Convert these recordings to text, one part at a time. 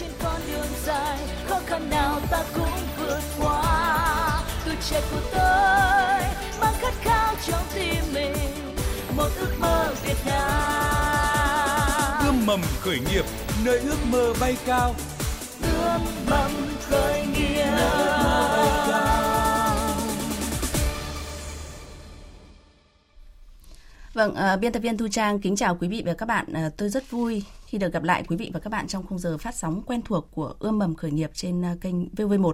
trên con đường dài khó khăn nào ta cũng vượt qua. Tuổi trẻ của tôi mang khát khao trong tim mình một ước mơ Việt Nam. Ươm mầm khởi nghiệp nơi ước mơ bay cao. Ươm mầm khởi nghiệp. Vâng, uh, biên tập viên Thu Trang kính chào quý vị và các bạn. Uh, tôi rất vui khi được gặp lại quý vị và các bạn trong khung giờ phát sóng quen thuộc của Ươm mầm khởi nghiệp trên uh, kênh VV1.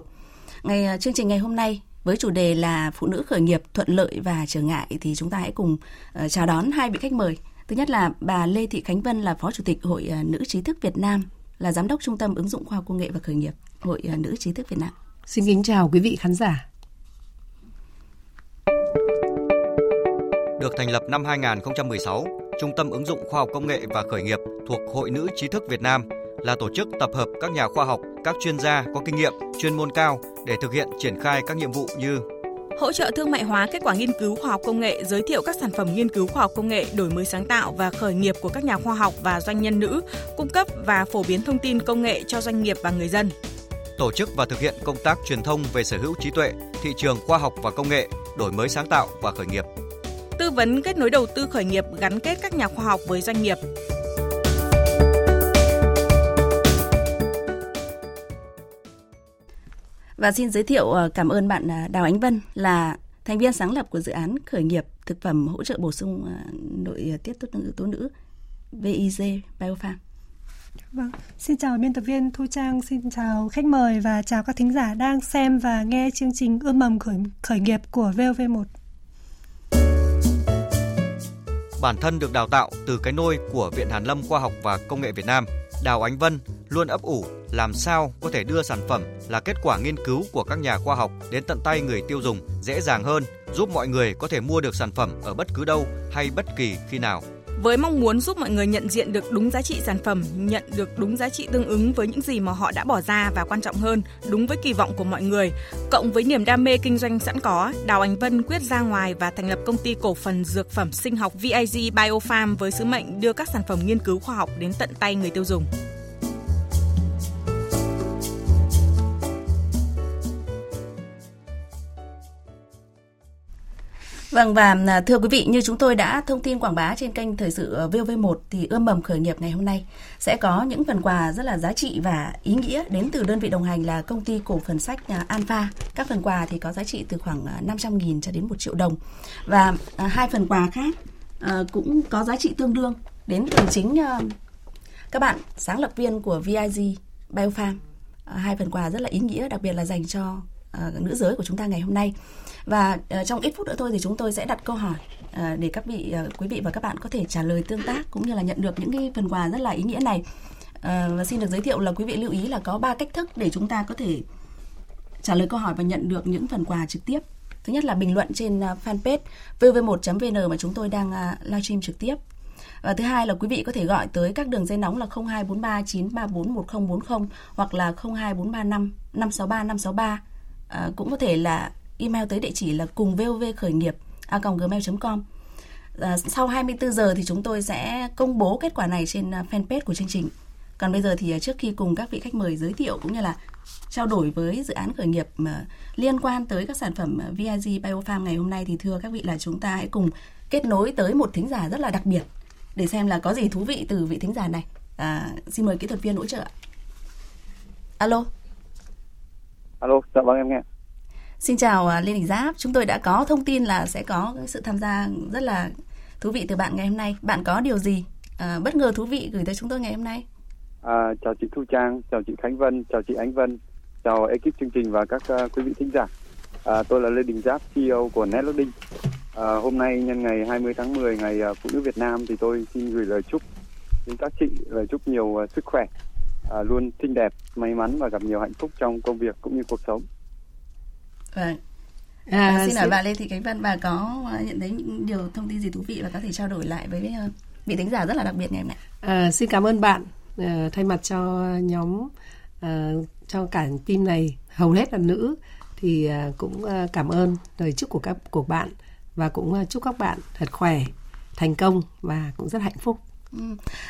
Ngày uh, chương trình ngày hôm nay với chủ đề là phụ nữ khởi nghiệp thuận lợi và trở ngại thì chúng ta hãy cùng uh, chào đón hai vị khách mời. Thứ nhất là bà Lê Thị Khánh Vân là Phó Chủ tịch Hội uh, Nữ trí thức Việt Nam, là Giám đốc Trung tâm ứng dụng khoa học công nghệ và khởi nghiệp Hội uh, Nữ trí thức Việt Nam. Xin kính chào quý vị khán giả. được thành lập năm 2016, Trung tâm ứng dụng khoa học công nghệ và khởi nghiệp thuộc Hội Nữ trí thức Việt Nam là tổ chức tập hợp các nhà khoa học, các chuyên gia có kinh nghiệm, chuyên môn cao để thực hiện triển khai các nhiệm vụ như hỗ trợ thương mại hóa kết quả nghiên cứu khoa học công nghệ, giới thiệu các sản phẩm nghiên cứu khoa học công nghệ, đổi mới sáng tạo và khởi nghiệp của các nhà khoa học và doanh nhân nữ, cung cấp và phổ biến thông tin công nghệ cho doanh nghiệp và người dân. Tổ chức và thực hiện công tác truyền thông về sở hữu trí tuệ, thị trường khoa học và công nghệ, đổi mới sáng tạo và khởi nghiệp tư vấn kết nối đầu tư khởi nghiệp gắn kết các nhà khoa học với doanh nghiệp. Và xin giới thiệu ờ, cảm ơn bạn ờ, Đào Ánh Vân là thành viên sáng lập của dự án khởi nghiệp thực phẩm hỗ trợ bổ sung ờ, nội tiết tố nữ tố nữ VIG Biofarm. Vâng, xin chào biên tập viên Thu Trang, xin chào khách mời và chào các thính giả đang xem và nghe chương trình ươm mầm khởi, khởi nghiệp của VOV1. Bản thân được đào tạo từ cái nôi của Viện Hàn Lâm Khoa học và Công nghệ Việt Nam, Đào Ánh Vân luôn ấp ủ làm sao có thể đưa sản phẩm là kết quả nghiên cứu của các nhà khoa học đến tận tay người tiêu dùng dễ dàng hơn, giúp mọi người có thể mua được sản phẩm ở bất cứ đâu hay bất kỳ khi nào với mong muốn giúp mọi người nhận diện được đúng giá trị sản phẩm, nhận được đúng giá trị tương ứng với những gì mà họ đã bỏ ra và quan trọng hơn, đúng với kỳ vọng của mọi người. Cộng với niềm đam mê kinh doanh sẵn có, Đào Ánh Vân quyết ra ngoài và thành lập công ty cổ phần dược phẩm sinh học VIG Biofarm với sứ mệnh đưa các sản phẩm nghiên cứu khoa học đến tận tay người tiêu dùng. Vâng và à, thưa quý vị, như chúng tôi đã thông tin quảng bá trên kênh thời sự ờ, VOV1 thì ươm mầm khởi nghiệp ngày hôm nay sẽ có những phần quà rất là giá trị và ý nghĩa đến từ đơn vị đồng hành là công ty cổ phần sách à, Alpha. Các phần quà thì có giá trị từ khoảng à, 500.000 cho đến 1 triệu đồng. Và hai phần quà khác ờ, cũng có giá trị tương đương đến từ chính ờ, các bạn sáng lập viên của VIG Biofarm. Hai phần quà rất là ý nghĩa, đặc biệt là dành cho Ờ, nữ giới của chúng ta ngày hôm nay. Và uh, trong ít phút nữa thôi thì chúng tôi sẽ đặt câu hỏi uh, để các vị uh, quý vị và các bạn có thể trả lời tương tác cũng như là nhận được những cái phần quà rất là ý nghĩa này. Uh, và xin được giới thiệu là quý vị lưu ý là có ba cách thức để chúng ta có thể trả lời câu hỏi và nhận được những phần quà trực tiếp. Thứ nhất là bình luận trên uh, fanpage vv1.vn mà chúng tôi đang uh, livestream trực tiếp. Và thứ hai là quý vị có thể gọi tới các đường dây nóng là 0243 934 1040 hoặc là 02435 563 563 à, cũng có thể là email tới địa chỉ là cùng vov khởi nghiệp a gmail.com à, sau 24 giờ thì chúng tôi sẽ công bố kết quả này trên à, fanpage của chương trình còn bây giờ thì à, trước khi cùng các vị khách mời giới thiệu cũng như là trao đổi với dự án khởi nghiệp mà liên quan tới các sản phẩm à, VIG Biofarm ngày hôm nay thì thưa các vị là chúng ta hãy cùng kết nối tới một thính giả rất là đặc biệt để xem là có gì thú vị từ vị thính giả này. À, xin mời kỹ thuật viên hỗ trợ. Alo. Alo, dạ vâng em nghe. Xin chào à, Lê Đình Giáp, chúng tôi đã có thông tin là sẽ có sự tham gia rất là thú vị từ bạn ngày hôm nay. Bạn có điều gì à, bất ngờ thú vị gửi tới chúng tôi ngày hôm nay? À, chào chị Thu Trang, chào chị Khánh Vân, chào chị Ánh Vân, chào ekip chương trình và các uh, quý vị thính giả. À, tôi là Lê Đình Giáp, CEO của Netloading. À, hôm nay nhân ngày 20 tháng 10 ngày uh, Phụ nữ Việt Nam thì tôi xin gửi lời chúc đến các chị lời chúc nhiều uh, sức khỏe, uh, luôn xinh đẹp, may mắn và gặp nhiều hạnh phúc trong công việc cũng như cuộc sống. Vâng. À, à, xin hỏi bà Lê Thị Khánh Vân, bà có à, nhận thấy những điều thông tin gì thú vị và có thể trao đổi lại với à, vị thính giả rất là đặc biệt ngày hôm nay? À, xin cảm ơn bạn. À, thay mặt cho nhóm, à, cho cả team này, hầu hết là nữ, thì à, cũng à, cảm ơn lời chúc của các của bạn và cũng à, chúc các bạn thật khỏe, thành công và cũng rất hạnh phúc. Ừ.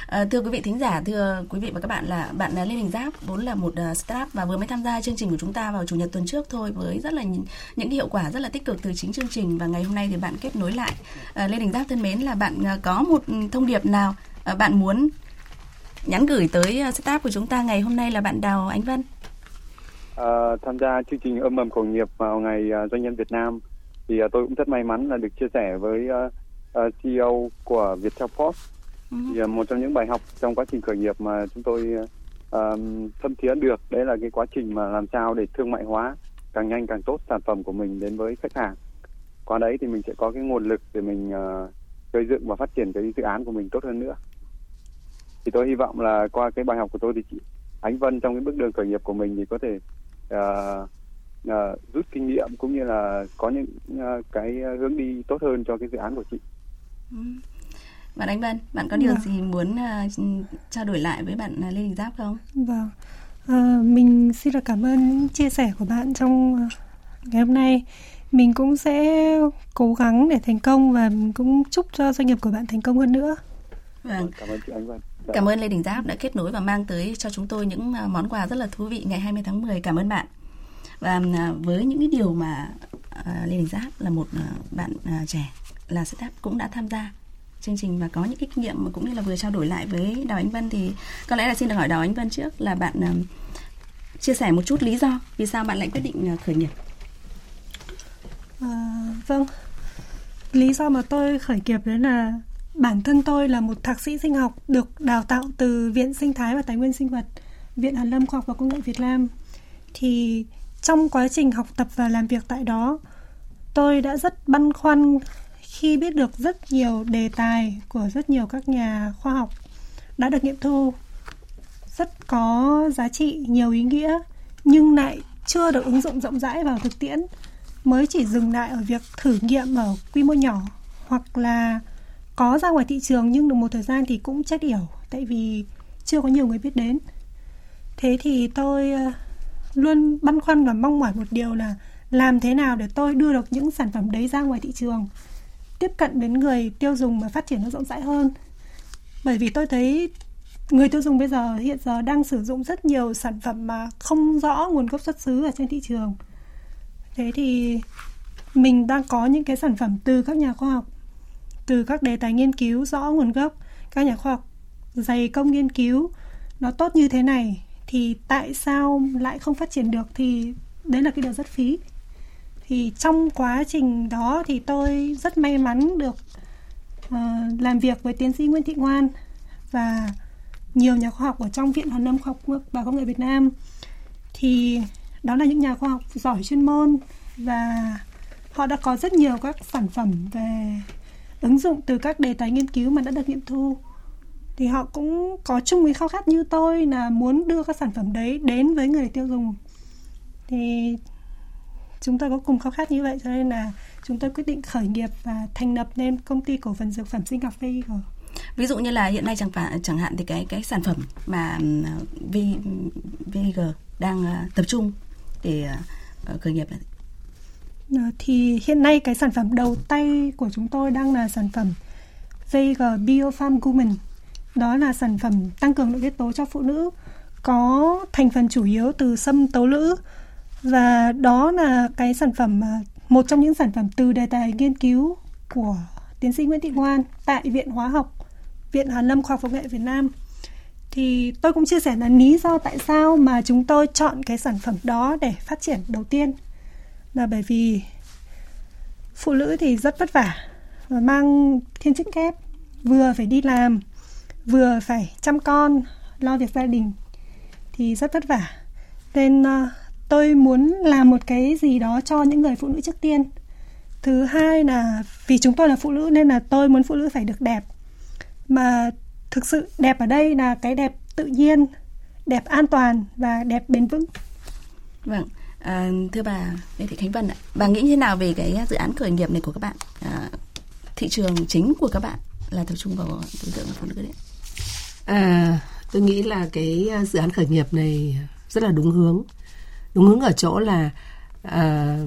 À, thưa quý vị thính giả, thưa quý vị và các bạn là bạn à, Lê Đình Giáp vốn là một uh, startup và vừa mới tham gia chương trình của chúng ta vào chủ nhật tuần trước thôi với rất là những, những hiệu quả rất là tích cực từ chính chương trình và ngày hôm nay thì bạn kết nối lại. À, Lê Đình Giáp thân mến là bạn uh, có một thông điệp nào uh, bạn muốn nhắn gửi tới uh, startup của chúng ta ngày hôm nay là bạn Đào Ánh Vân? À, tham gia chương trình âm mầm khởi nghiệp vào ngày uh, doanh nhân Việt Nam thì uh, tôi cũng rất may mắn là được chia sẻ với uh, uh, CEO của Viettel Post thì uh, một trong những bài học trong quá trình khởi nghiệp mà chúng tôi uh, thâm thiế được đấy là cái quá trình mà làm sao để thương mại hóa càng nhanh càng tốt sản phẩm của mình đến với khách hàng qua đấy thì mình sẽ có cái nguồn lực để mình uh, xây dựng và phát triển cái dự án của mình tốt hơn nữa thì tôi hy vọng là qua cái bài học của tôi thì chị Ánh Vân trong cái bước đường khởi nghiệp của mình thì có thể uh, uh, rút kinh nghiệm cũng như là có những uh, cái hướng đi tốt hơn cho cái dự án của chị. Ừ. Bạn Ánh Vân, bạn có điều vâng. gì muốn uh, trao đổi lại với bạn Lê Đình Giáp không? Vâng, uh, mình xin được cảm ơn những chia sẻ của bạn trong uh, ngày hôm nay. Mình cũng sẽ cố gắng để thành công và cũng chúc cho doanh nghiệp của bạn thành công hơn nữa. Vâng. vâng cảm ơn chị Ánh Vân. Dạ. Cảm ơn Lê Đình Giáp đã kết nối và mang tới cho chúng tôi những món quà rất là thú vị ngày 20 tháng 10. Cảm ơn bạn. Và với những cái điều mà Lê Đình Giáp là một bạn trẻ là startup cũng đã tham gia chương trình và có những cái kinh nghiệm mà cũng như là vừa trao đổi lại với Đào Ánh Vân thì có lẽ là xin được hỏi Đào Ánh Vân trước là bạn uh, chia sẻ một chút lý do vì sao bạn lại quyết định uh, khởi nghiệp. À, vâng, lý do mà tôi khởi nghiệp đấy là bản thân tôi là một thạc sĩ sinh học được đào tạo từ Viện Sinh thái và Tài nguyên sinh vật, Viện Hàn lâm Khoa học và Công nghệ Việt Nam. Thì trong quá trình học tập và làm việc tại đó, tôi đã rất băn khoăn khi biết được rất nhiều đề tài của rất nhiều các nhà khoa học đã được nghiệm thu, rất có giá trị, nhiều ý nghĩa, nhưng lại chưa được ứng dụng rộng rãi vào thực tiễn, mới chỉ dừng lại ở việc thử nghiệm ở quy mô nhỏ hoặc là có ra ngoài thị trường nhưng được một thời gian thì cũng chết yểu, tại vì chưa có nhiều người biết đến. Thế thì tôi ờ, luôn băn khoăn và mong mỏi một điều là làm thế nào để tôi đưa được những sản phẩm đấy ra ngoài thị trường? Tiếp cận đến người tiêu dùng và phát triển nó rộng rãi hơn. Bởi vì tôi thấy người tiêu dùng bây giờ, hiện giờ đang sử dụng rất nhiều sản phẩm mà không rõ nguồn gốc xuất xứ ở trên thị trường. Thế thì mình đang có những cái sản phẩm từ các nhà khoa học, từ các đề tài nghiên cứu rõ nguồn gốc. Các nhà khoa học dày công nghiên cứu, nó tốt như thế này thì tại sao lại không phát triển được? Thì đấy là cái điều rất phí thì trong quá trình đó thì tôi rất may mắn được uh, làm việc với tiến sĩ Nguyễn Thị Ngoan và nhiều nhà khoa học ở trong Viện Hàn lâm Khoa học và Công nghệ Việt Nam. Thì đó là những nhà khoa học giỏi chuyên môn và họ đã có rất nhiều các sản phẩm về ứng dụng từ các đề tài nghiên cứu mà đã được nghiệm thu. Thì họ cũng có chung cái khao khát như tôi là muốn đưa các sản phẩm đấy đến với người tiêu dùng. Thì chúng tôi có cùng khao khát như vậy cho nên là chúng tôi quyết định khởi nghiệp và thành lập nên công ty cổ phần dược phẩm sinh học VIG. Ví dụ như là hiện nay chẳng phải chẳng hạn thì cái cái sản phẩm mà V, VIG đang ờ, tập trung để uh, khởi nghiệp ờ, thì hiện nay cái sản phẩm đầu tay của chúng tôi đang là sản phẩm VIG Biofarm Woman. Đó là sản phẩm tăng cường nội tiết tố cho phụ nữ có thành phần chủ yếu từ sâm tố lữ và đó là cái sản phẩm à, một trong những sản phẩm từ đề tài nghiên cứu của tiến sĩ Nguyễn Thị Ngoan tại Viện Hóa học Viện Hàn lâm Khoa học Công Nghệ Việt Nam. Thì tôi cũng chia sẻ là lý do tại sao mà chúng tôi chọn cái sản phẩm đó để phát triển đầu tiên. Là bởi vì phụ nữ thì rất vất vả và mang thiên chức kép vừa phải đi làm vừa phải chăm con lo việc gia đình thì rất vất vả. Nên uh, tôi muốn làm một cái gì đó cho những người phụ nữ trước tiên. Thứ hai là vì chúng tôi là phụ nữ nên là tôi muốn phụ nữ phải được đẹp. Mà thực sự đẹp ở đây là cái đẹp tự nhiên đẹp an toàn và đẹp bền vững. Vâng à, thưa bà lê thị khánh vân ạ. Bà nghĩ như thế nào về cái dự án khởi nghiệp này của các bạn? À, thị trường chính của các bạn là tập trung vào đối tượng phụ nữ đấy. À tôi nghĩ là cái dự án khởi nghiệp này rất là đúng hướng đúng hướng ở chỗ là à,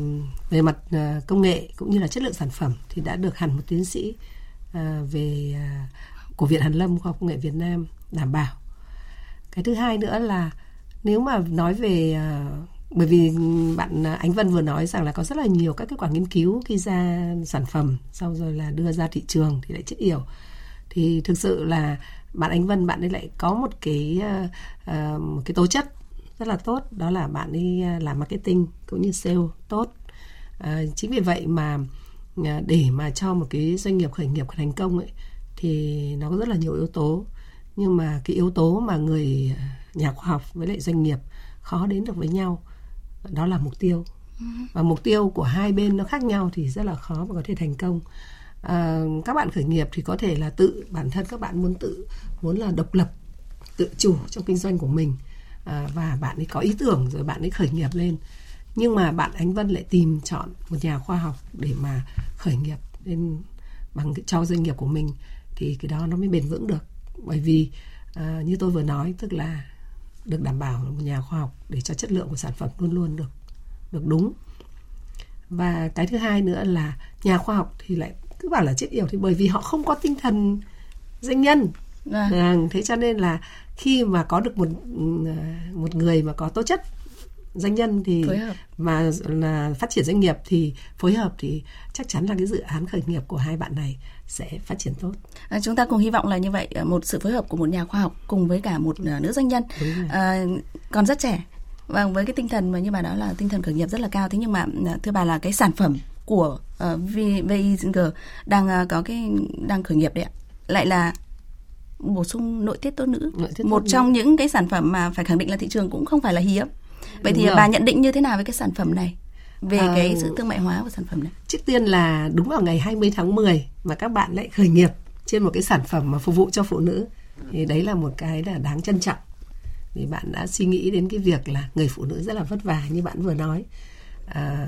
về mặt à, công nghệ cũng như là chất lượng sản phẩm thì đã được hẳn một tiến sĩ à, về à, của Viện Hàn Lâm Khoa học Công nghệ Việt Nam đảm bảo. Cái thứ hai nữa là nếu mà nói về à, bởi vì bạn Ánh Vân vừa nói rằng là có rất là nhiều các kết quả nghiên cứu khi ra sản phẩm sau rồi là đưa ra thị trường thì lại chết yểu thì thực sự là bạn Ánh Vân bạn ấy lại có một cái uh, một cái tố chất rất là tốt. Đó là bạn ấy làm marketing cũng như sale tốt. Uh, chính vì vậy mà uh, để mà cho một cái doanh nghiệp khởi nghiệp thành công ấy thì nó có rất là nhiều yếu tố. Nhưng mà cái yếu tố mà người nhà khoa học với lại doanh nghiệp khó đến được với nhau đó là mục tiêu. Ừ. và mục tiêu của hai bên nó khác nhau thì rất là khó mà có thể thành công. À, các bạn khởi nghiệp thì có thể là tự bản thân các bạn muốn tự muốn là độc lập tự chủ trong kinh doanh của mình à, và bạn ấy có ý tưởng rồi bạn ấy khởi nghiệp lên. Nhưng mà bạn Ánh Vân lại tìm chọn một nhà khoa học để mà khởi nghiệp lên bằng cho doanh nghiệp của mình thì cái đó nó mới bền vững được. Bởi vì à, như tôi vừa nói tức là được đảm bảo một nhà khoa học để cho chất lượng của sản phẩm luôn luôn được được đúng. Và cái thứ hai nữa là nhà khoa học thì lại cứ bảo là chết yểu thì bởi vì họ không có tinh thần doanh nhân à. À, thế cho nên là khi mà có được một một người mà có tố chất doanh nhân thì mà là phát triển doanh nghiệp thì phối hợp thì chắc chắn là cái dự án khởi nghiệp của hai bạn này sẽ phát triển tốt. À, chúng ta cùng hy vọng là như vậy một sự phối hợp của một nhà khoa học cùng với cả một à, nữ doanh nhân. À, còn rất trẻ. Và vâng, với cái tinh thần mà như bà nói là tinh thần khởi nghiệp rất là cao. Thế nhưng mà à, thưa bà là cái sản phẩm của uh, VIG đang uh, có cái đang khởi nghiệp đấy ạ. Lại là bổ sung nội tiết tố nữ. Nội tiết một trong nữ. những cái sản phẩm mà phải khẳng định là thị trường cũng không phải là hiếm. Vậy đúng thì rồi. bà nhận định như thế nào với cái sản phẩm này? Về à, cái sự thương mại hóa của sản phẩm này? trước tiên là đúng vào ngày 20 tháng 10 mà các bạn lại khởi nghiệp trên một cái sản phẩm mà phục vụ cho phụ nữ thì đấy là một cái là đáng trân trọng. Vì bạn đã suy nghĩ đến cái việc là người phụ nữ rất là vất vả như bạn vừa nói. À,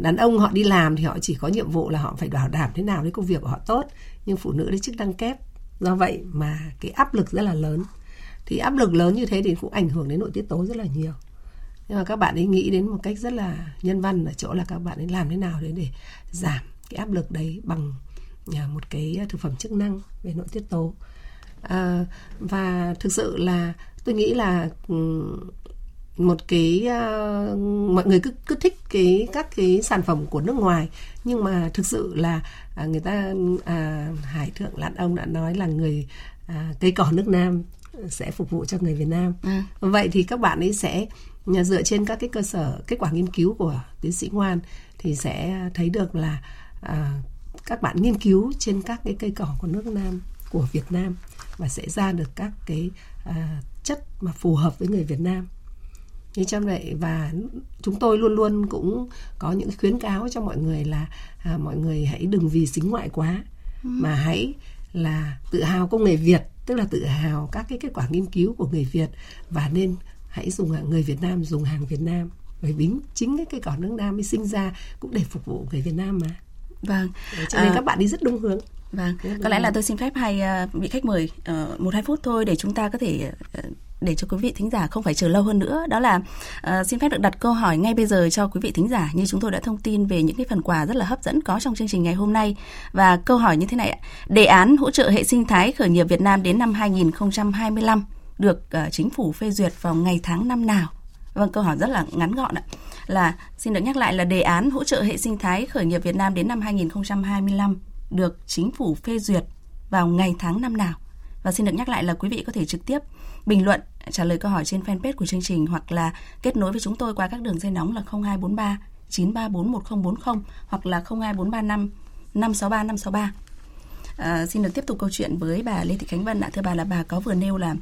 đàn ông họ đi làm thì họ chỉ có nhiệm vụ là họ phải bảo đảm thế nào đấy công việc của họ tốt nhưng phụ nữ đấy chức năng kép do vậy mà cái áp lực rất là lớn. Thì áp lực lớn như thế thì cũng ảnh hưởng đến nội tiết tố rất là nhiều. Nhưng mà các bạn ấy nghĩ đến một cách rất là nhân văn ở chỗ là các bạn ấy làm thế nào đấy để giảm cái áp lực đấy bằng à, một cái thực phẩm chức năng về nội tiết tố. À, và thực sự là tôi nghĩ là một cái uh, mọi người cứ cứ thích cái các cái sản phẩm của nước ngoài nhưng mà thực sự là uh, người ta uh, hải thượng lãn ông đã nói là người uh, cây cỏ nước nam sẽ phục vụ cho người Việt Nam. À. Vậy thì các bạn ấy sẽ dựa trên các cái cơ sở kết quả nghiên cứu của tiến sĩ Ngoan thì sẽ thấy được là à, các bạn nghiên cứu trên các cái cây cỏ của nước Nam của Việt Nam và sẽ ra được các cái à, chất mà phù hợp với người Việt Nam như trong vậy và chúng tôi luôn luôn cũng có những khuyến cáo cho mọi người là à, mọi người hãy đừng vì xính ngoại quá ừ. mà hãy là tự hào công nghệ Việt tức là tự hào các cái kết quả nghiên cứu của người Việt và nên hãy dùng người Việt Nam dùng hàng Việt Nam. Bởi vì chính cái cây cỏ nước Nam mới sinh ra cũng để phục vụ người Việt Nam mà. Vâng cho nên à, các bạn đi rất đúng hướng. vâng có lẽ là tôi xin phép hai uh, vị khách mời uh, một hai phút thôi để chúng ta có thể uh, để cho quý vị thính giả không phải chờ lâu hơn nữa. Đó là uh, xin phép được đặt câu hỏi ngay bây giờ cho quý vị thính giả. Như chúng tôi đã thông tin về những cái phần quà rất là hấp dẫn có trong chương trình ngày hôm nay. Và câu hỏi như thế này đề án hỗ trợ hệ sinh thái khởi nghiệp Việt Nam đến năm 2025 được uh, chính phủ phê duyệt vào ngày tháng năm nào? Vâng câu hỏi rất là ngắn gọn ạ. Là xin được nhắc lại là đề án hỗ trợ hệ sinh thái khởi nghiệp Việt Nam đến năm 2025 được chính phủ phê duyệt vào ngày tháng năm nào? Và xin được nhắc lại là quý vị có thể trực tiếp bình luận trả lời câu hỏi trên fanpage của chương trình hoặc là kết nối với chúng tôi qua các đường dây nóng là 0243 934 1040 hoặc là 02435 563 563. À, xin được tiếp tục câu chuyện với bà Lê Thị Khánh Vân ạ. Thưa bà là bà có vừa nêu là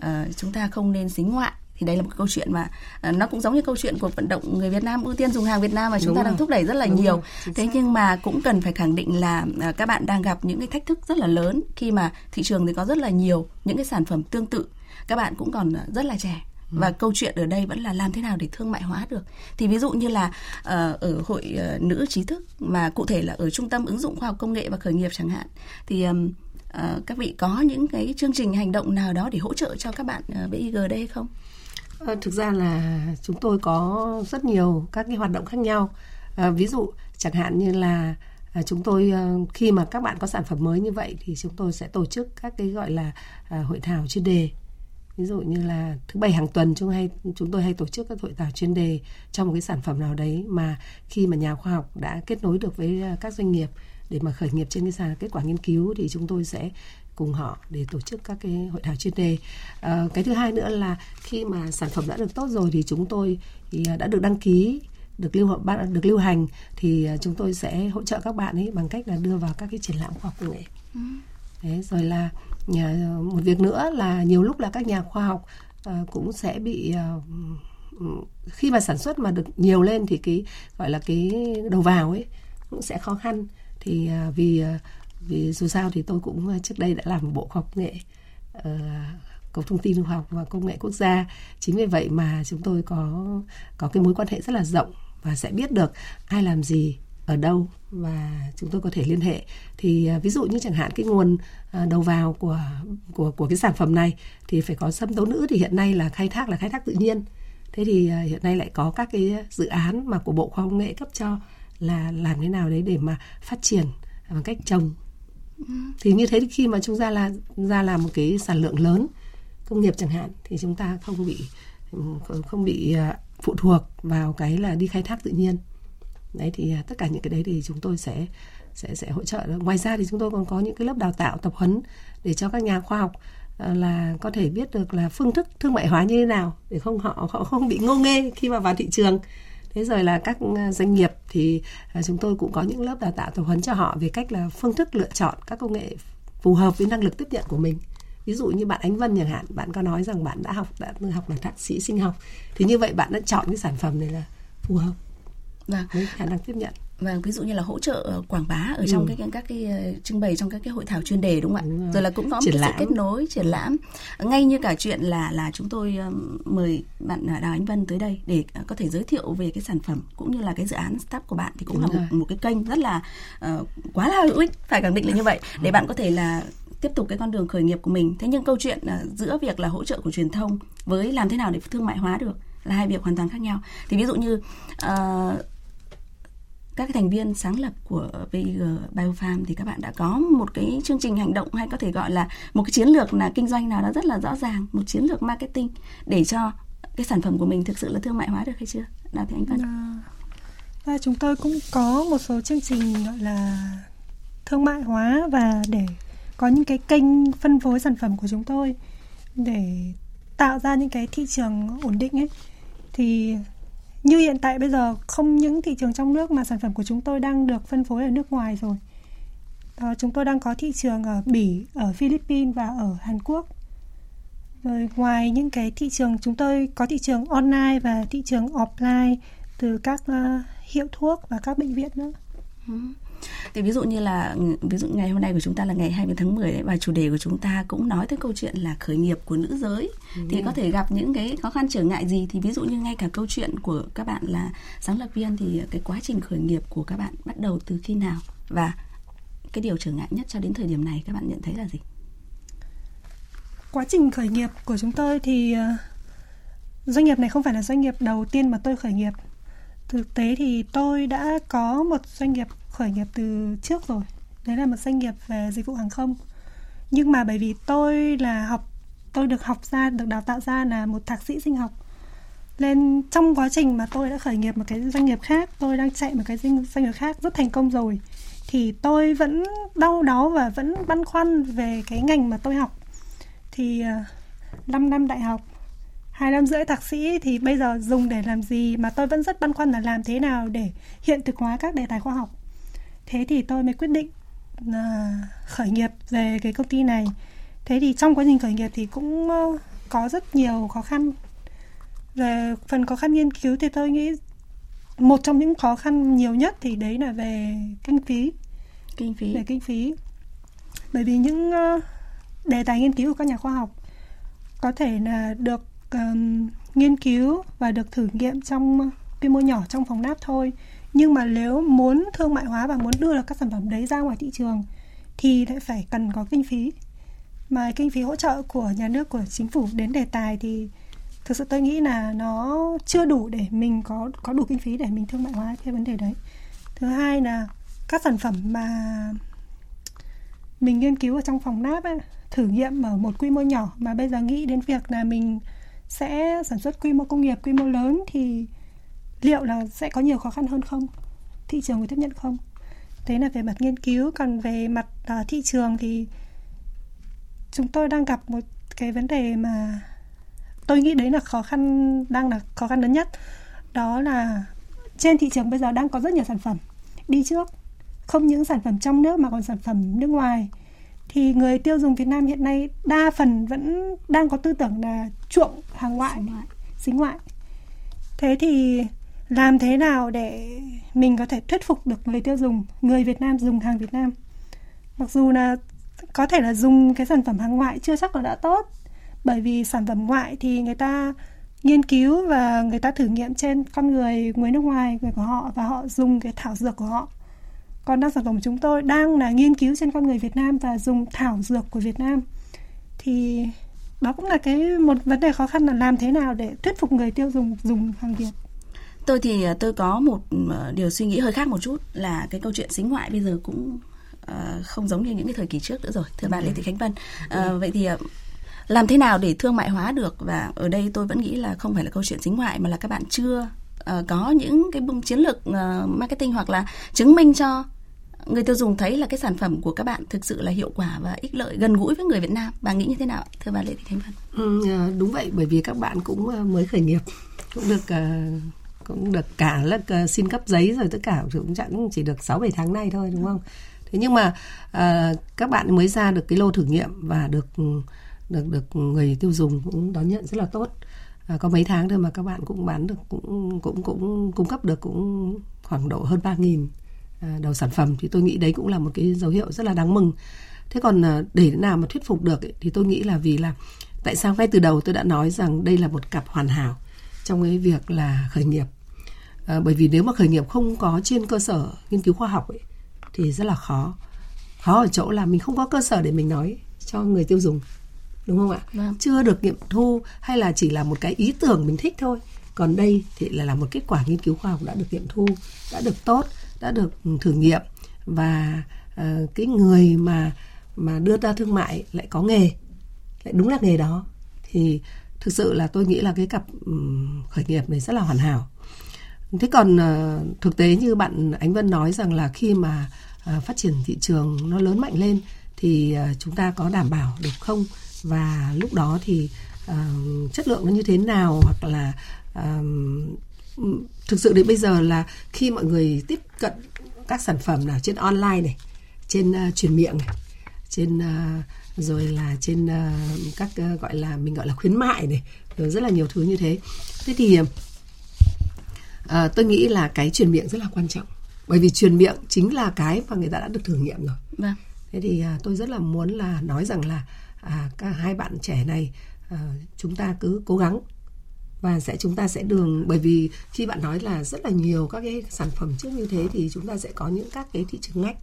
à, chúng ta không nên xính ngoại thì đây là một câu chuyện mà à, nó cũng giống như câu chuyện của vận động người Việt Nam ưu tiên dùng hàng Việt Nam mà chúng Đúng ta rồi. đang thúc đẩy rất là Đúng nhiều. Rồi, thế nhưng mà cũng cần phải khẳng định là à, các bạn đang gặp những cái thách thức rất là lớn khi mà thị trường thì có rất là nhiều những cái sản phẩm tương tự các bạn cũng còn rất là trẻ ừ. và câu chuyện ở đây vẫn là làm thế nào để thương mại hóa được thì ví dụ như là uh, ở hội uh, nữ trí thức mà cụ thể là ở trung tâm ứng dụng khoa học công nghệ và khởi nghiệp chẳng hạn thì um, uh, các vị có những cái chương trình hành động nào đó để hỗ trợ cho các bạn uh, VIG đây hay không? Ờ, thực ra là chúng tôi có rất nhiều các cái hoạt động khác nhau. À, ví dụ chẳng hạn như là à, chúng tôi à, khi mà các bạn có sản phẩm mới như vậy thì chúng tôi sẽ tổ chức các cái gọi là à, hội thảo chuyên đề ví dụ như là thứ bảy hàng tuần chúng hay chúng tôi hay tổ chức các hội thảo chuyên đề trong một cái sản phẩm nào đấy mà khi mà nhà khoa học đã kết nối được với các doanh nghiệp để mà khởi nghiệp trên cái sàn kết quả nghiên cứu thì chúng tôi sẽ cùng họ để tổ chức các cái hội thảo chuyên đề. À, cái thứ hai nữa là khi mà sản phẩm đã được tốt rồi thì chúng tôi thì à, đã được đăng ký được lưu được lưu hành thì à, chúng tôi sẽ hỗ trợ các bạn ấy bằng cách là đưa vào các cái triển lãm khoa học công nghệ. Ừ. Đấy, rồi là một việc nữa là nhiều lúc là các nhà khoa học uh, cũng sẽ bị uh, khi mà sản xuất mà được nhiều lên thì cái gọi là cái đầu vào ấy cũng sẽ khó khăn thì uh, vì vì dù sao thì tôi cũng ờ, trước đây đã làm một bộ khoa học nghệ ờ, uh, cục thông tin khoa học và công nghệ quốc gia. Chính vì vậy mà chúng tôi có có cái mối quan hệ rất là rộng và sẽ biết được ai làm gì ở đâu và chúng tôi có thể liên hệ. Thì ờ, ví dụ như chẳng hạn cái nguồn đầu vào của của của cái sản phẩm này thì phải có sâm tố nữ thì hiện nay là khai thác là khai thác tự nhiên. Thế thì hiện nay lại có các cái dự án mà của bộ khoa học nghệ cấp cho là làm thế nào đấy để mà phát triển bằng cách trồng thì như thế thì khi mà chúng ta là, ra làm một cái sản lượng lớn, công nghiệp chẳng hạn, thì chúng ta không bị không bị à, phụ thuộc vào cái là đi khai thác tự nhiên. Đấy, thì à, tất cả những cái đấy thì chúng tôi sẽ sẽ sẽ hỗ trợ. Ngoài ra thì chúng tôi còn có những cái lớp đào tạo, tập huấn để cho các nhà khoa học à, là có thể biết được là phương thức thương mại hóa như thế nào để không họ họ không bị ngô nghê khi mà vào thị trường thế rồi là các à, doanh nghiệp thì à, chúng tôi cũng có những lớp đào tạo tập huấn cho họ về cách là phương thức lựa chọn các công nghệ phù hợp với năng lực tiếp nhận của mình. Ví dụ như bạn Ánh Vân chẳng hạn bạn có nói rằng bạn đã học đã học là thạc sĩ sinh học. Thì như vậy bạn đã chọn cái sản phẩm này là phù hợp vâng. với khả năng tiếp nhận Vâng, ví dụ như là hỗ trợ ờ, quảng bá ở trong ừ. cái các cái ờ, trưng bày trong các cái hội thảo chuyên đề đúng không ạ? Rồi là cũng có triển một lãm. sự kết nối triển lãm. Ngay như cả chuyện là là chúng tôi mời bạn Đào Ánh Vân tới đây để có thể giới thiệu về cái sản phẩm cũng như là cái dự án startup của bạn thì cũng đúng là một, một cái kênh rất là uh, quá là hữu ích phải khẳng định là như vậy để bạn có thể là tiếp tục cái con đường khởi nghiệp của mình. Thế nhưng câu chuyện uh, giữa việc là hỗ trợ của truyền thông với làm thế nào để thương mại hóa được là hai việc hoàn toàn khác nhau. Thì ví dụ như uh, các thành viên sáng lập của VIG Biofarm thì các bạn đã có một cái chương trình hành động hay có thể gọi là một cái chiến lược là kinh doanh nào đó rất là rõ ràng, một chiến lược marketing để cho cái sản phẩm của mình thực sự là thương mại hóa được hay chưa? Nào thì anh Vân. À, và chúng tôi cũng có một số chương trình gọi là thương mại hóa và để có những cái kênh phân phối sản phẩm của chúng tôi để tạo ra những cái thị trường ổn định ấy thì như hiện tại bây giờ không những thị trường trong nước mà sản phẩm của chúng tôi đang được phân phối ở nước ngoài rồi. À, chúng tôi đang có thị trường ở bỉ ở philippines và ở hàn quốc. Rồi ngoài những cái thị trường chúng tôi có thị trường online và thị trường offline từ các uh, hiệu thuốc và các bệnh viện nữa. Ừ. Thì ví dụ như là ví dụ ngày hôm nay của chúng ta là ngày 20 tháng 10 đấy và chủ đề của chúng ta cũng nói tới câu chuyện là khởi nghiệp của nữ giới ừ. thì có thể gặp những cái khó khăn trở ngại gì thì ví dụ như ngay cả câu chuyện của các bạn là sáng lập viên thì cái quá trình khởi nghiệp của các bạn bắt đầu từ khi nào và cái điều trở ngại nhất cho đến thời điểm này các bạn nhận thấy là gì? Quá trình khởi nghiệp của chúng tôi thì ờ, doanh nghiệp này không phải là doanh nghiệp đầu tiên mà tôi khởi nghiệp thực tế thì tôi đã có một doanh nghiệp khởi nghiệp từ trước rồi. Đấy là một doanh nghiệp về dịch vụ hàng không. Nhưng mà bởi vì tôi là học, tôi được học ra, được đào tạo ra là một thạc sĩ sinh học. Nên trong quá trình mà tôi đã khởi nghiệp một cái doanh nghiệp khác, tôi đang chạy một cái doanh nghiệp khác rất thành công rồi, thì tôi vẫn đau đáu và vẫn băn khoăn về cái ngành mà tôi học. Thì ờ, 5 năm đại học hai năm rưỡi thạc sĩ thì bây giờ dùng để làm gì mà tôi vẫn rất băn khoăn là làm thế nào để hiện thực hóa các đề tài khoa học. Thế thì tôi mới quyết định là khởi nghiệp về cái công ty này. Thế thì trong quá trình khởi nghiệp thì cũng ờ, có rất nhiều khó khăn. Về phần khó khăn nghiên cứu thì tôi nghĩ một trong những khó khăn nhiều nhất thì đấy là về kinh phí. Kinh phí. Về kinh phí. Bởi vì những ờ, đề tài nghiên cứu của các nhà khoa học có thể là được um, nghiên cứu và được thử nghiệm trong quy mô nhỏ trong phòng lab thôi. Nhưng mà nếu muốn thương mại hóa và muốn đưa được các sản phẩm đấy ra ngoài thị trường thì lại phải cần có kinh phí. Mà kinh phí hỗ trợ của nhà nước của chính phủ đến đề tài thì thực sự tôi nghĩ là nó chưa đủ để mình có có đủ kinh phí để mình thương mại hóa cái vấn đề đấy. Thứ hai là các sản phẩm mà mình nghiên cứu ở trong phòng lab ấy, thử nghiệm ở một quy mô nhỏ mà bây giờ nghĩ đến việc là mình sẽ sản xuất quy mô công nghiệp quy mô lớn thì liệu là sẽ có nhiều khó khăn hơn không? Thị trường có tiếp nhận không? Thế là về mặt nghiên cứu còn về mặt uh, thị trường thì chúng tôi đang gặp một cái vấn đề mà tôi nghĩ đấy là khó khăn đang là khó khăn lớn nhất. Đó là trên thị trường bây giờ đang có rất nhiều sản phẩm đi trước. Không những sản phẩm trong nước mà còn sản phẩm nước ngoài thì người tiêu dùng Việt Nam hiện nay đa phần vẫn đang có tư tưởng là chuộng hàng ngoại, xính ngoại. Thế thì làm thế nào để mình có thể thuyết phục được người tiêu dùng, người Việt Nam dùng hàng Việt Nam? Mặc dù là có thể là dùng cái sản phẩm hàng ngoại chưa chắc là đã tốt, bởi vì sản phẩm ngoại thì người ta nghiên cứu và người ta thử nghiệm trên con người người nước ngoài người của họ và họ dùng cái thảo dược của họ còn đang sản phẩm của chúng tôi đang là nghiên cứu trên con người Việt Nam và dùng thảo dược của Việt Nam. Thì đó cũng là cái một vấn đề khó khăn là làm thế nào để thuyết phục người tiêu dùng dùng hàng Việt. Tôi thì à, tôi có một à, điều suy nghĩ hơi khác một chút là cái câu chuyện xính ngoại bây giờ cũng uh, không giống như những cái thời kỳ trước nữa rồi thưa bà Lê Thị Khánh Vân. Uh, vậy thì làm thế nào để thương mại hóa được? Và ở đây tôi vẫn nghĩ là không phải là câu chuyện xính ngoại mà là các bạn chưa uh, có những cái chiến lược uh, marketing hoặc là chứng minh cho người tiêu dùng thấy là cái sản phẩm của các bạn thực sự là hiệu quả và ích lợi gần gũi với người Việt Nam. Bà nghĩ như thế nào? Thưa bà Lê Thị Thanh Vân. Ừ, à, đúng vậy bởi vì các bạn cũng à, mới khởi nghiệp cũng được à, cũng được cả là xin cấp giấy rồi tất cả cũng chẳng chỉ được 6 7 tháng nay thôi đúng không? Thế nhưng mà à, các bạn mới ra được cái lô thử nghiệm và được ừ, được được người tiêu dùng cũng đón nhận rất là tốt. À, có mấy tháng thôi mà các bạn cũng bán được cũng cũng cũng cung cấp được cũng khoảng độ hơn ba nghìn À, đầu sản phẩm thì tôi nghĩ đấy cũng là một cái dấu hiệu rất là đáng mừng. Thế còn à, để nào mà thuyết phục được ấy, thì tôi nghĩ là vì là tại sao ngay từ đầu tôi đã nói rằng đây là một cặp hoàn hảo trong cái việc là khởi nghiệp. À, bởi vì nếu mà khởi nghiệp không có trên cơ sở nghiên cứu khoa học ấy, thì rất là khó. Khó ở chỗ là mình không có cơ sở để mình nói cho người tiêu dùng đúng không ạ? Vâng. chưa được nghiệm thu hay là chỉ là một cái ý tưởng mình thích thôi. Còn đây thì là là một kết quả nghiên cứu khoa học đã được nghiệm thu đã được tốt đã được thử nghiệm và uh, cái người mà mà đưa ra thương mại lại có nghề lại đúng là nghề đó thì thực sự là tôi nghĩ là cái cặp khởi nghiệp này rất là hoàn hảo. Thế còn uh, thực tế như bạn ánh vân nói rằng là khi mà uh, phát triển thị trường nó lớn mạnh lên thì uh, chúng ta có đảm bảo được không? Và lúc đó thì chất lượng nó như thế nào? Hoặc là thực sự đến bây giờ là khi mọi người tiếp cận các sản phẩm nào trên online này trên uh, truyền miệng này trên uh, rồi là trên uh, các uh, gọi là mình gọi là khuyến mại này rồi rất là nhiều thứ như thế. Thế thì uh, tôi nghĩ là cái truyền miệng rất là quan trọng. Bởi vì truyền miệng chính là cái mà người ta đã được thử nghiệm rồi. Vâng. thế thì uh, tôi rất là muốn là nói rằng là à, các hai bạn trẻ này uh, chúng ta cứ cố gắng và sẽ chúng ta sẽ đường bởi vì khi bạn nói là rất là nhiều các cái sản phẩm trước như thế thì chúng ta sẽ có những các cái thị trường ngách.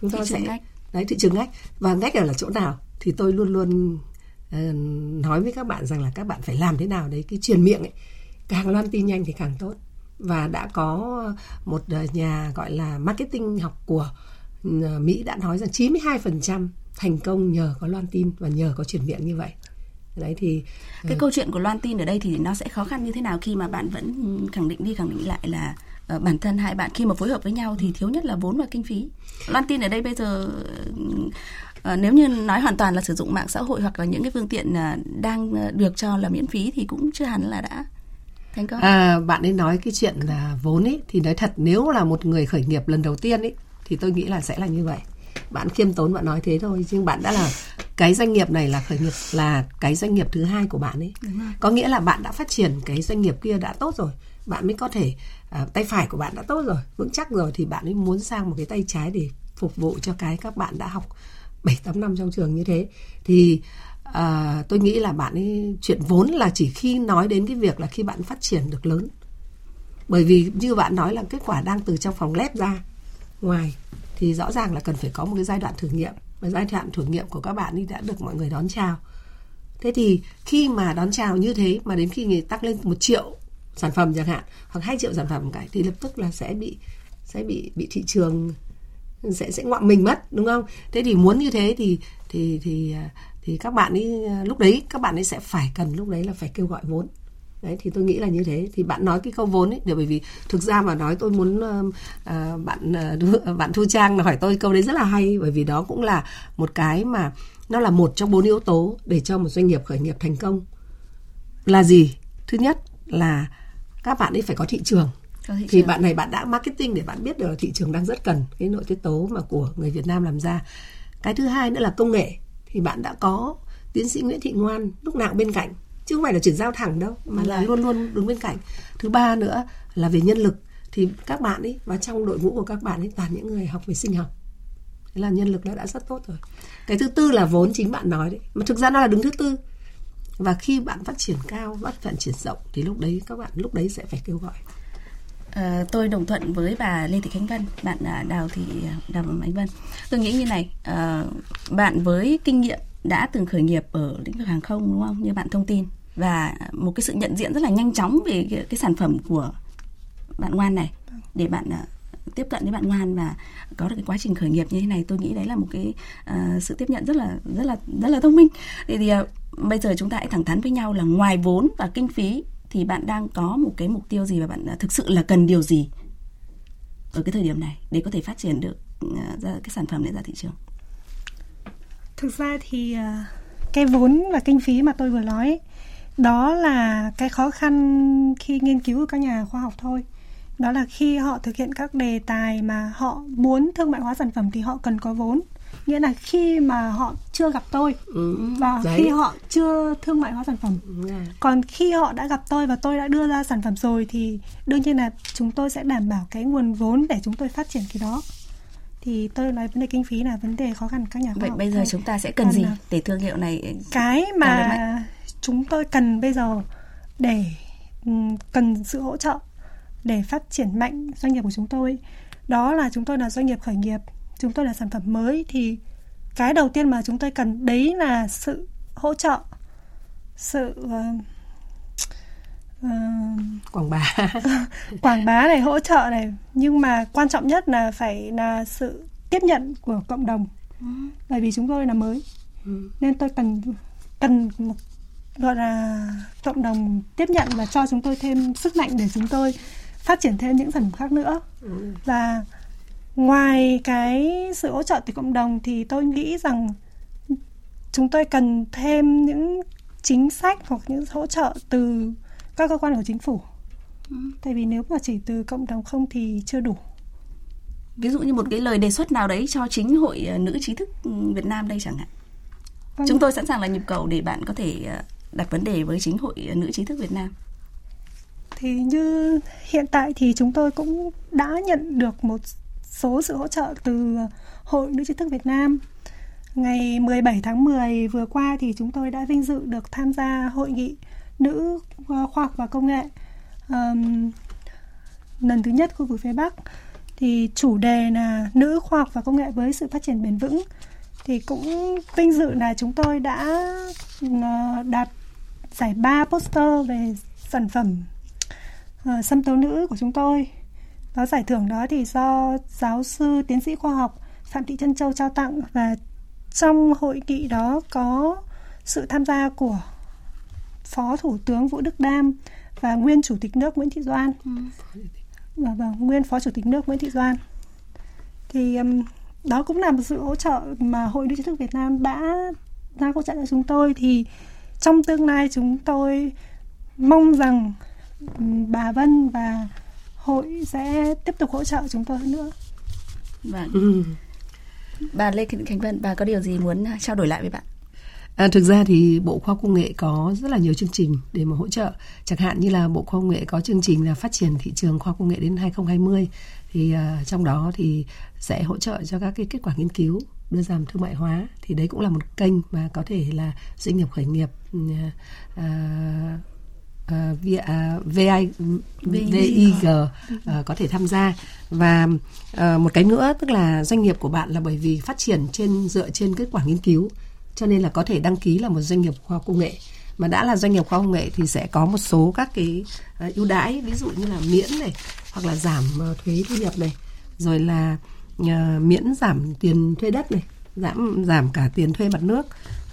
Chúng ta sẽ ngách. đấy thị trường ngách. Và ngách ở là chỗ nào? Thì tôi luôn luôn uh, nói với các bạn rằng là các bạn phải làm thế nào đấy cái truyền miệng ấy càng loan tin nhanh thì càng tốt. Và đã có một ờ, nhà gọi là marketing học của ờ, Mỹ đã nói rằng 92% thành công nhờ có loan tin và nhờ có truyền miệng như vậy đấy thì cái ừ. câu chuyện của loan tin ở đây thì nó sẽ khó khăn như thế nào khi mà bạn vẫn khẳng định đi khẳng định lại là uh, bản thân hai bạn khi mà phối hợp với nhau thì thiếu nhất là vốn và kinh phí? Loan tin ở đây bây giờ uh, nếu như nói hoàn toàn là sử dụng mạng xã hội hoặc là những cái phương tiện uh, đang được cho là miễn phí thì cũng chưa hẳn là đã. Thành công. À, bạn ấy nói cái chuyện là vốn ấy thì nói thật nếu là một người khởi nghiệp lần đầu tiên ấy thì tôi nghĩ là sẽ là như vậy bạn khiêm tốn bạn nói thế thôi nhưng bạn đã là cái doanh nghiệp này là khởi nghiệp là cái doanh nghiệp thứ hai của bạn ấy. Có nghĩa là bạn đã phát triển cái doanh nghiệp kia đã tốt rồi. Bạn mới có thể uh, tay phải của bạn đã tốt rồi vững chắc rồi thì bạn ấy muốn sang một cái tay trái để phục vụ cho cái các bạn đã học 7 8 năm trong trường như thế. Thì uh, tôi nghĩ là bạn ấy chuyện vốn là chỉ khi nói đến cái việc là khi bạn phát triển được lớn. Bởi vì như bạn nói là kết quả đang từ trong phòng lab ra ngoài thì rõ ràng là cần phải có một cái giai đoạn thử nghiệm. Và giai đoạn thử nghiệm của các bạn ấy đã được mọi người đón chào. Thế thì khi mà đón chào như thế, mà đến khi người tăng lên một triệu sản phẩm chẳng hạn, hoặc hai triệu sản phẩm cái thì lập tức là sẽ bị sẽ bị bị thị trường sẽ sẽ ngoạm mình mất, đúng không? Thế thì muốn như thế thì thì thì à, thì các bạn ấy à, lúc đấy các bạn ấy sẽ phải cần, lúc đấy là phải kêu gọi vốn đấy thì tôi nghĩ là như thế. Thì bạn nói cái câu vốn ấy để bởi vì thực ra mà nói tôi muốn uh, bạn uh, bạn thu trang hỏi tôi câu đấy rất là hay bởi vì đó cũng là một cái mà nó là một trong bốn yếu tố để cho một doanh nghiệp khởi nghiệp thành công. Là gì? Thứ nhất là các bạn ấy phải có thị trường. Thì bạn này bạn đã marketing để bạn biết được là thị trường đang rất cần cái nội tiết tố mà của người Việt Nam làm ra. Cái thứ hai nữa là công nghệ. Thì bạn đã có tiến sĩ Nguyễn Thị Ngoan lúc nào bên cạnh chứ không phải là chuyển giao thẳng đâu mà là luôn luôn đứng bên cạnh. Thứ ba nữa là về nhân lực. Thì các bạn ấy và trong đội ngũ của các bạn ấy toàn những người học về sinh học. Thế là nhân lực đã đã rất tốt rồi. Cái thứ tư là vốn chính bạn nói đấy. Mà thực ra nó là đứng thứ tư. Và khi bạn phát triển cao phát triển rộng thì lúc đấy các bạn lúc đấy sẽ phải kêu gọi. À, tôi đồng thuận với bà Lê Thị Khánh Vân, bạn à, Đào Thị Đào Ánh Vân. Tôi nghĩ như này, à, bạn với kinh nghiệm đã từng khởi nghiệp ở lĩnh vực hàng không đúng không? Như bạn thông tin và một cái sự nhận diện rất là nhanh chóng về cái, cái sản phẩm của bạn Ngoan này. Để bạn uh, tiếp cận với bạn Ngoan và có được cái quá trình khởi nghiệp như thế này tôi nghĩ đấy là một cái uh, sự tiếp nhận rất là rất là rất là thông minh. Thì, thì uh, bây giờ chúng ta hãy thẳng thắn với nhau là ngoài vốn và kinh phí thì bạn đang có một cái mục tiêu gì và bạn thực sự là cần điều gì ở cái thời điểm này để có thể phát triển được uh, ra cái sản phẩm này ra thị trường? Thực ra thì uh, cái vốn và kinh phí mà tôi vừa nói đó là cái khó khăn khi nghiên cứu của các nhà khoa học thôi đó là khi họ thực hiện các đề tài mà họ muốn thương mại hóa sản phẩm thì họ cần có vốn nghĩa là khi mà họ chưa gặp tôi ừ, và đấy. khi họ chưa thương mại hóa sản phẩm ừ. còn khi họ đã gặp tôi và tôi đã đưa ra sản phẩm rồi thì đương nhiên là chúng tôi sẽ đảm bảo cái nguồn vốn để chúng tôi phát triển cái đó thì tôi nói vấn đề kinh phí là vấn đề khó khăn các nhà khoa vậy học bây giờ thôi. chúng ta sẽ cần Còn gì để thương hiệu này cái mà chúng tôi cần bây giờ để ừ, cần sự hỗ trợ để phát triển mạnh doanh nghiệp của chúng tôi. Đó là chúng tôi là doanh nghiệp khởi nghiệp chúng tôi là sản phẩm mới. Thì cái đầu tiên mà chúng tôi cần đấy là sự hỗ trợ sự uh, uh, quảng bá. quảng bá này hỗ trợ này. Nhưng mà quan trọng nhất là phải là sự tiếp nhận của cộng đồng. Ừ. bởi vì chúng tôi là mới. Ừ. nên tôi cần cần một gọi là cộng đồng tiếp nhận và cho chúng tôi thêm sức mạnh để chúng tôi phát triển thêm những sản phẩm khác nữa ừ. và ngoài cái sự hỗ trợ từ cộng đồng thì tôi nghĩ rằng chúng tôi cần thêm những chính sách hoặc những hỗ trợ từ các cơ quan của chính phủ ừ. tại vì nếu mà chỉ từ cộng đồng không thì chưa đủ ví dụ như một cái lời đề xuất nào đấy cho chính hội nữ trí thức Việt Nam đây chẳng hạn vâng. chúng tôi sẵn sàng là nhịp cầu để bạn có thể ờ, đặt vấn đề với chính hội nữ trí thức Việt Nam thì như hiện tại thì chúng tôi cũng đã nhận được một số sự hỗ trợ từ Hội Nữ trí thức Việt Nam. Ngày 17 tháng 10 vừa qua thì chúng tôi đã vinh dự được tham gia hội nghị nữ ờ, khoa học và công nghệ um, lần thứ nhất khu vực phía Bắc. Thì chủ đề là nữ khoa học và công nghệ với sự phát triển bền vững. Thì cũng vinh dự là chúng tôi đã ờ, đạt giải ba poster về sản phẩm uh, xâm tấu nữ của chúng tôi. Đó giải thưởng đó thì do giáo sư tiến sĩ khoa học Phạm Thị Trân Châu trao tặng và trong hội nghị đó có sự tham gia của Phó Thủ tướng Vũ Đức Đam và nguyên Chủ tịch nước Nguyễn Thị Doan. Ừ. và, và nguyên Phó Chủ tịch nước Nguyễn Thị Doan. Thì um, đó cũng là một sự hỗ trợ mà Hội Nữ trí thức Việt Nam đã ra hỗ trợ cho chúng tôi. Thì trong tương lai chúng tôi mong rằng bà Vân và hội sẽ tiếp tục hỗ trợ chúng tôi hơn nữa. Vâng. Ừ. Bà Lê Thị Khánh Vân, bà có điều gì muốn trao đổi lại với bạn? À, thực ra thì Bộ Khoa Công nghệ có rất là nhiều chương trình để mà hỗ trợ. Chẳng hạn như là Bộ Khoa Công nghệ có chương trình là phát triển thị trường khoa công nghệ đến 2020 thì uh, trong đó thì sẽ hỗ trợ cho các cái kết quả nghiên cứu đưa giảm thương mại hóa thì đấy cũng là một kênh mà có thể là doanh nghiệp khởi nghiệp uh, uh, uh, VI, VIG uh, có thể tham gia. Và uh, một cái nữa tức là doanh nghiệp của bạn là bởi vì phát triển trên dựa trên kết quả nghiên cứu cho nên là có thể đăng ký là một doanh nghiệp khoa công nghệ. Mà đã là doanh nghiệp khoa công nghệ thì sẽ có một số các cái uh, ưu đãi ví dụ như là miễn này hoặc là giảm uh, thuế thu nhập này. Rồi là à, miễn giảm tiền thuê đất này giảm giảm cả tiền thuê mặt nước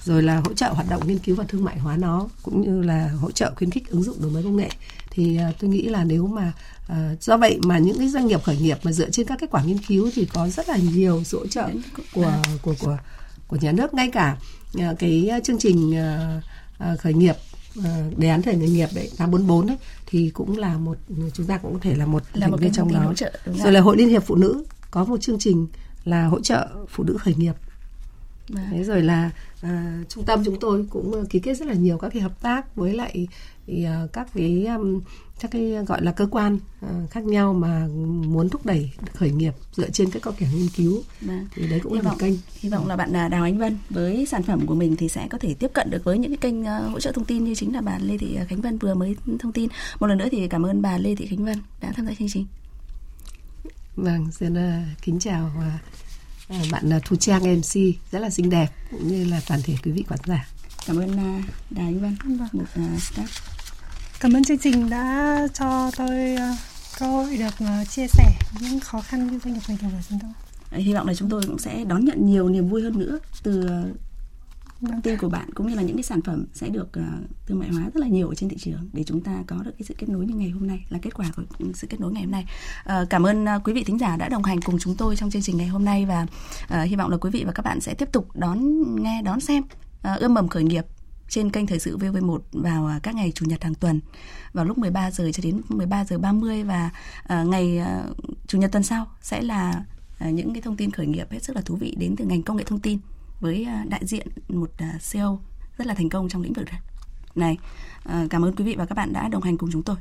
rồi là hỗ trợ hoạt động nghiên cứu và thương mại hóa nó cũng như là hỗ trợ khuyến khích ứng dụng đổi mới công nghệ. Thì uh, tôi nghĩ là nếu mà uh, do vậy mà những cái doanh nghiệp khởi nghiệp mà dựa trên các kết quả nghiên cứu thì có rất là nhiều sự hỗ trợ của của của của nhà nước. Ngay cả uh, cái chương trình uh, uh, khởi nghiệp đề án khởi nghiệp đấy 844 đấy thì cũng là một chúng ta cũng có thể là một là một cái trong đó. rồi là hội liên hiệp phụ nữ có một chương trình là hỗ trợ phụ nữ khởi nghiệp. Vâng. Thế rồi là à, trung tâm chúng tôi cũng ờ, ký kết rất là nhiều các cái hợp tác với lại thì, à, các cái um, các cái gọi là cơ quan khác nhau mà muốn thúc đẩy khởi nghiệp dựa trên các kẻ nghiên cứu. Vâng. thì đấy cũng hy là vọng, một kênh. hy vọng là bạn Đào Ánh Vân với sản phẩm của mình thì sẽ có thể tiếp cận được với những cái kênh hỗ trợ thông tin như chính là bà Lê Thị Khánh Vân vừa mới thông tin. Một lần nữa thì cảm ơn bà Lê Thị Khánh Vân đã tham gia chương trình vâng xin uh, kính chào À, bạn à, Thu Trang MC rất là xinh đẹp cũng như là toàn thể quý vị khán giả. Cảm ơn uh, Đài Anh Văn, vâng. một uh, staff. Cảm ơn chương trình đã cho tôi uh, cơ hội được uh, chia sẻ những khó khăn như doanh nghiệp khởi nghiệp của chúng tôi. Hy vọng là chúng tôi cũng sẽ đón nhận nhiều niềm vui hơn nữa từ thông tin của bạn cũng như là những cái sản phẩm sẽ được uh, thương mại hóa rất là nhiều ở trên thị trường để chúng ta có được cái sự kết nối như ngày hôm nay là kết quả của sự kết nối ngày hôm nay. Uh, cảm ơn uh, quý vị thính giả đã đồng hành cùng chúng tôi trong chương trình ngày hôm nay và uh, hy vọng là quý vị và các bạn sẽ tiếp tục đón nghe đón xem uh, ươm mầm khởi nghiệp trên kênh thời sự VV1 vào các ngày chủ nhật hàng tuần vào lúc 13 giờ cho đến 13 giờ 30 và uh, ngày uh, chủ nhật tuần sau sẽ là uh, những cái thông tin khởi nghiệp hết sức là thú vị đến từ ngành công nghệ thông tin với à, đại diện một à, CEO rất là thành công trong lĩnh vực này. À, cảm ơn quý vị và các bạn đã đồng hành cùng chúng tôi.